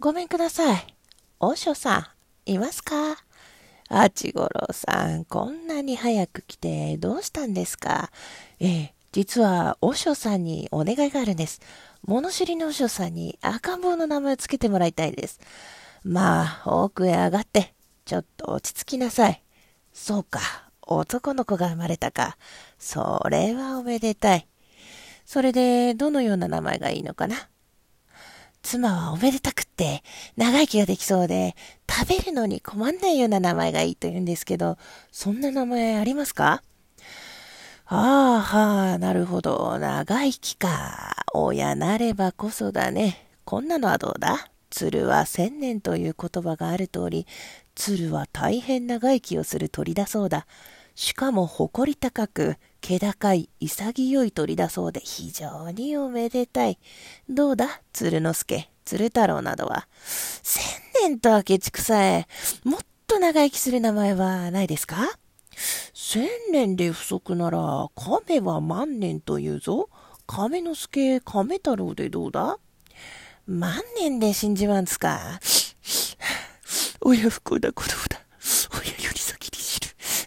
ごめんください。おしょさん、いますか？あちごろさん、こんなに早く来てどうしたんですか？ええ、実は、おしょさんにお願いがあるんです。物知りのおしょさんに赤ん坊の名前をつけてもらいたいです。まあ、奥へ上がって、ちょっと落ち着きなさい。そうか、男の子が生まれたか。それはおめでたい。それで、どのような名前がいいのかな？妻はおめでたくって、長生きができそうで、食べるのに困んないような名前がいいと言うんですけど、そんな名前ありますか？ああ、はあ、なるほど。長生きか。親なればこそだね。こんなのはどうだ？鶴は千年という言葉がある通り、鶴は大変長生きをする鳥だそうだ。しかも誇り高く、気高い、潔い鳥だそうで非常におめでたい。どうだ？鶴之助、鶴太郎などは。千年と明智さえ、もっと長生きする名前はないですか？千年で不足なら、亀は万年というぞ。亀之助、亀太郎でどうだ？万年で信じまんすか。親不幸な子供。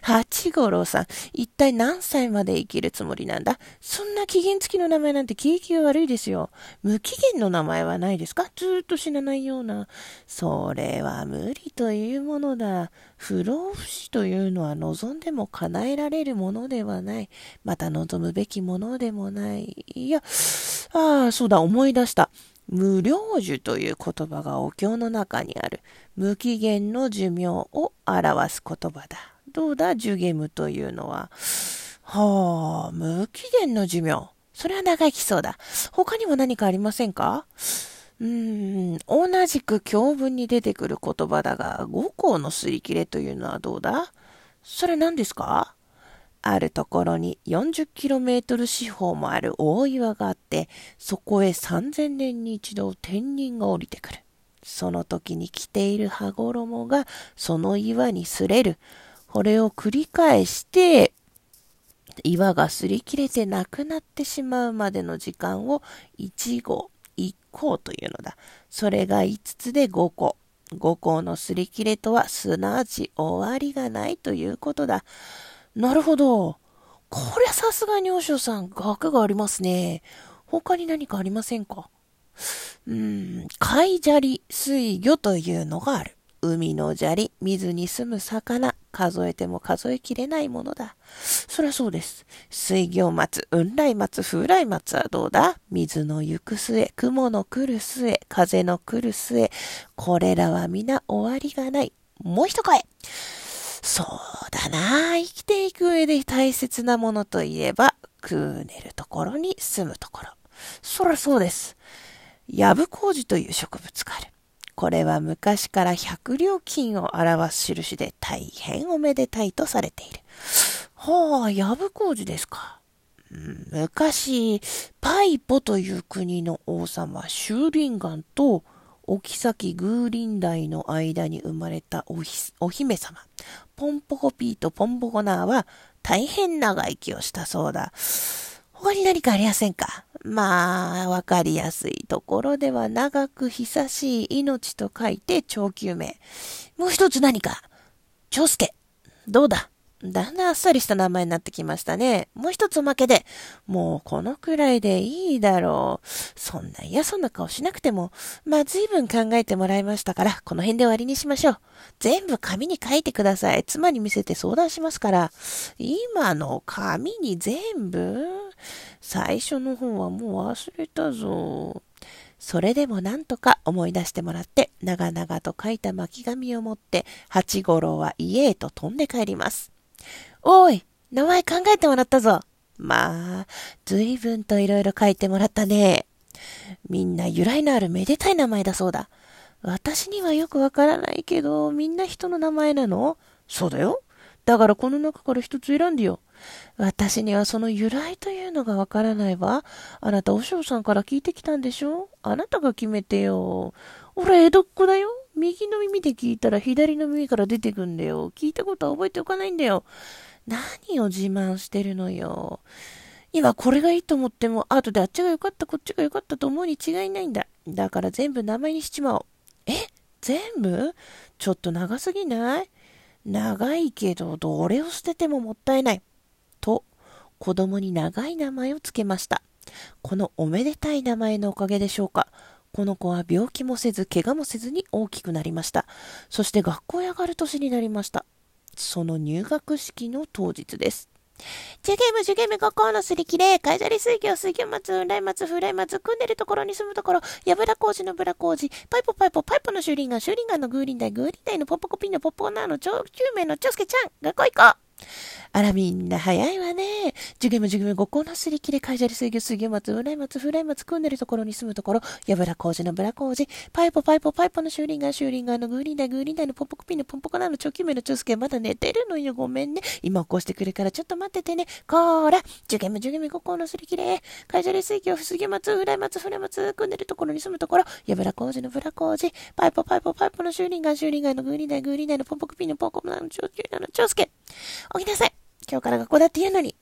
八五郎さん、一体何歳まで生きるつもりなんだ？そんな期限付きの名前なんて景気が悪いですよ。無期限の名前はないですか？ずっと死なないような。それは無理というものだ。不老不死というのは望んでも叶えられるものではない。また望むべきものでもない。いや、ああ、そうだ、思い出した。無量寿という言葉がお経の中にある。無期限の寿命を表す言葉だ。どうだ、ジュゲムというのは。はあ、無期限の寿命。それは長生きそうだ。他にも何かありませんか？うーん、同じく教文に出てくる言葉だが、五行の擦り切れというのはどうだ？それ何ですか？あるところに 40km 四方もある大岩があって、そこへ3000年に一度天人が降りてくる。その時に着ている羽衣がその岩に擦れる。これを繰り返して、岩が擦り切れてなくなってしまうまでの時間を1号、1項というのだ。それが5つで5個。5項の擦り切れとはすなわち終わりがないということだ。なるほど。こりゃさすがにおしょさん、学がありますね。他に何かありませんか？うーん、貝砂利水魚というのがある。海の砂利、水に住む魚、数えても数えきれないものだ。そりゃそうです。水行松、雲来松、風来松はどうだ？水の行く末、雲の来る末、風の来る末、これらは皆終わりがない。もう一声。そうだな。生きていく上で大切なものといえば、食う寝るところに住むところ。そりゃそうです。ヤブコウジという植物がある。これは昔から百両金を表す印で大変おめでたいとされている。はあ、ヤブコウジですか。昔、パイポという国の王様、シューリンガンと、お妃グーリンダイの間に生まれたお姫様、ポンポコピーとポンポコナーは大変長生きをしたそうだ。他に何かありませんか？まあ、わかりやすいところでは長く久しい命と書いて長久名。もう一つ何か？長介。どうだ？だんだんあっさりした名前になってきましたね。もう一つおまけで、もうこのくらいでいいだろう。そんな嫌そうな顔しなくても、まあ随分考えてもらいましたから、この辺で終わりにしましょう。全部紙に書いてください。妻に見せて相談しますから。今の紙に全部？最初の方はもう忘れたぞ。それでもなんとか思い出してもらって、長々と書いた巻紙を持って、八五郎は家へと飛んで帰ります。おい、名前考えてもらったぞ。まあ、随分と色々書いてもらったね。みんな由来のあるめでたい名前だそうだ。私にはよくわからないけど、みんな人の名前なの？そうだよ。だからこの中から一つ選んでよ。私にはその由来というのがわからないわ。あなた、お嬢さんから聞いてきたんでしょ？あなたが決めてよ。俺、江戸っ子だよ。右の耳で聞いたら左の耳から出てくんだよ。聞いたことは覚えておかないんだよ。何を自慢してるのよ。今これがいいと思っても、後であっちが良かった、こっちが良かったと思うに違いないんだ。だから全部名前にしちまおう。え？全部？ちょっと長すぎない？長いけど、どれを捨ててももったいない。と、子供に長い名前をつけました。このおめでたい名前のおかげでしょうか。この子は病気もせず、怪我もせずに大きくなりました。そして学校へ上がる年になりました。その入学式の当日です。ジュゲム、ジュゲム、学校のすり切れ、海砂利水魚、水魚松、来松、風来松、組んでるところに住むところ、やぶら工事のぶら工事、パイポパイポ、パイポのシューリンガン、シューリンガンのグーリンダイ、グーリンダイのポッポコピンのポッポナーの超救命のチョスケちゃん、学校行こうあら、みんな早いわね。ジュゲムジュゲム、五校のすり切れ、海砂利水魚、水魚松、うらい松、ふらい松、組んでるところに住むところ、やぶら工事のぶら工事、パイポパイポ、パイポのシューリンガー、シューリンガーのグーリンダイ、グーリンダイのポンポコピンのポンポコナーのチョキメのチョスケ、まだ寝てるのよ。ごめんね。今起こしてくるからちょっと待っててね。こーら、ジュゲムジュゲム、五校のすり切れ、海砂利水魚、水魚松、ふらい松、ふらい松、組んでるところに住むところ、やぶら工事のぶら工事、パイポパイポ、パイポのシューリンガー、シューリンガーのグーリンダイ、グーリンダイのポンポコピンのポンポコナーのチョキメのチョスケ。起きなさい。今日から学校だって言うのに。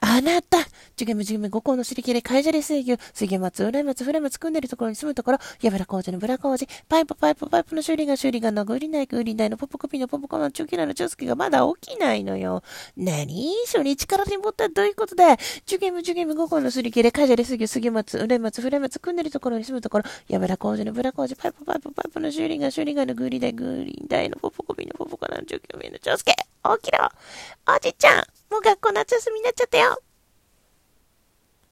あなたジュゲムジュゲム五校のすり切れ、カイジャレ水牛、水魚松、浦松、フ松組んでるところに住むところ、やぶら工事のブラ工事、パイプパイプパイプの修理が修理がのグリナイグリナイのポポコピのポポコのチョキナのチョスケがまだ起きないのよ。なに初日からに持ったらどういうことだジュゲムジュゲム五校のすり切れ、カイジャレ水牛、水魚松、浦松、フ松組んでるところに住むところ、やぶら工事のブラ工事、パイプパイプパイプの修理が修理がのグリナイグリナイのポポコピのポポコのチョキナのチョ起きろ。おじちゃんもう学校夏休みになっちゃったよ。